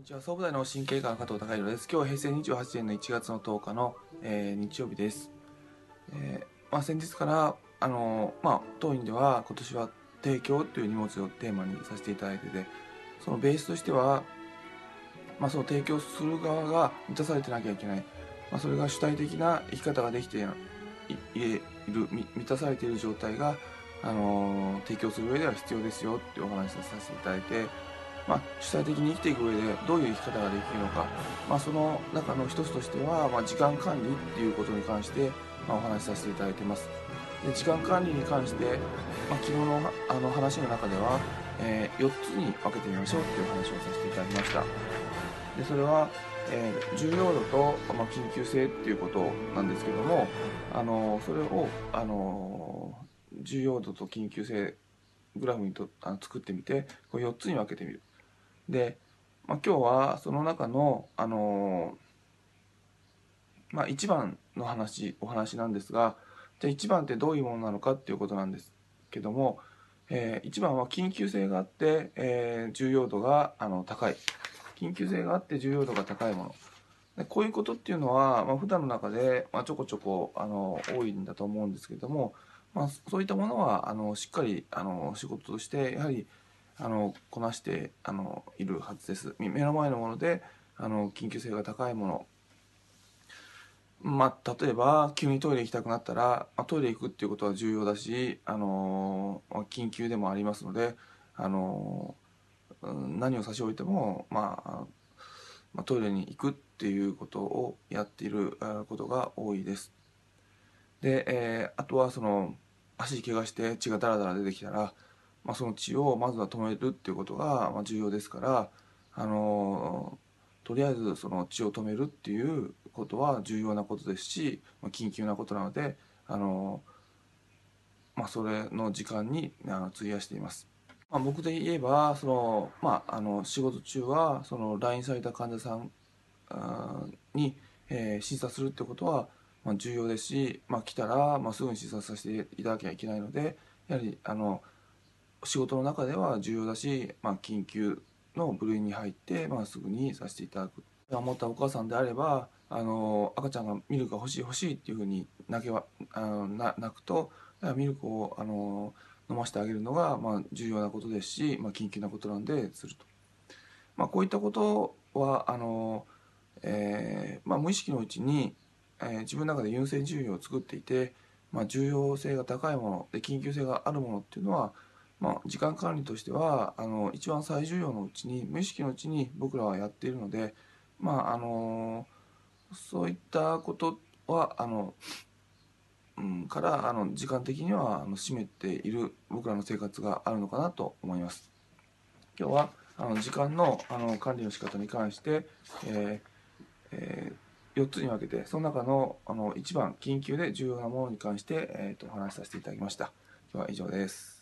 こんにちは。総武大の神経科の加藤隆弘です。今日は平成28年の1月の10日の、えー、日曜日です、えー、まあ、先日からあのー、まあ、当院では今年は提供という荷物をテーマにさせていただいててそのベースとしては、まあ、その提供する側が満たされてなきゃいけない、まあ、それが主体的な生き方ができている満たされている状態が、あの提供する上では必要ですよっていうお話をさせていただいてまあ、主体的に生きていく上でどういう生き方ができるのか、まあ、その中の一つとしては、まあ、時間管理っていうことに関して、まあ、お話しさせていただいてます。で時間管理に関して、まあ、昨日のあの話の中では、えー、4つに分けてみましょうっていう話をさせていただきました。でそれは、えー、重要度と、まあ、緊急性っていうことなんですけどもあのそれをあの重要度と緊急性グラフにとあの作ってみてこれ4つに分けてみる。で、まあ、今日はその中の、あのー、まあ、1番の話お話なんですがじゃあ1番ってどういうものなのかっていうことなんですけども、えー、1番は緊急性があって、えー、重要度があの高い。緊急性があって重要度が高いもの。でこういうことっていうのは、まあ、普段の中で、まあ、ちょこちょこあの多いんだと思うんですけども、まあ、そういったものはあのしっかりあの仕事としてやはりあのこなしてあのいるはずです目の前のものであの緊急性が高いものまあ、例えば急にトイレ行きたくなったら、まあ、トイレ行くっていうことは重要だし、あのー、緊急でもありますので、あのー、何を差し置いても、まあ、まあ、トイレに行くっていうことをやっていることが多いです。で、えー、あとはその足怪我して血がダラダラ出てきたら、まあ、その血をまずは止めるっていうことが重要ですからあのとりあえずその血を止めるっていうことは重要なことですし、まあ、緊急なことなのであの、まあ、それの時間にあの費やしています。まあ、僕で言えばその、まあ、あの仕事中はその LINE された患者さんに、えー、診察するってことは、まあ、重要ですし、まあ、来たら、まあ、すぐに診察させていただきゃいけないのでやはりあの仕事の中では重要だし、まあ、緊急の部類に入って、まあ、すぐにさせていただく。思ったお母さんであればあの赤ちゃんがミルクが欲しい欲しいっていうふうに泣けはあの泣くとミルクをあの飲ませてあげるのが、まあ、重要なことですし、まあ、緊急なことなんですると、まあ、こういったことはあの、えーまあ、無意識のうちに、えー、自分の中で優先順位を作っていて、まあ、重要性が高いもので緊急性があるものっていうのはまあ、時間管理としてはあの一番最重要のうちに無意識のうちに僕らはやっているので、まああのそういったことはあの、うん、からあの時間的にはあの占めている僕らの生活があるのかなと思います。今日はあの時間のあの管理の仕方に関して、えーえー、4つに分けてその中のあの1番緊急で重要なものに関して、えー、とお話しさせていただきました。今日は以上です。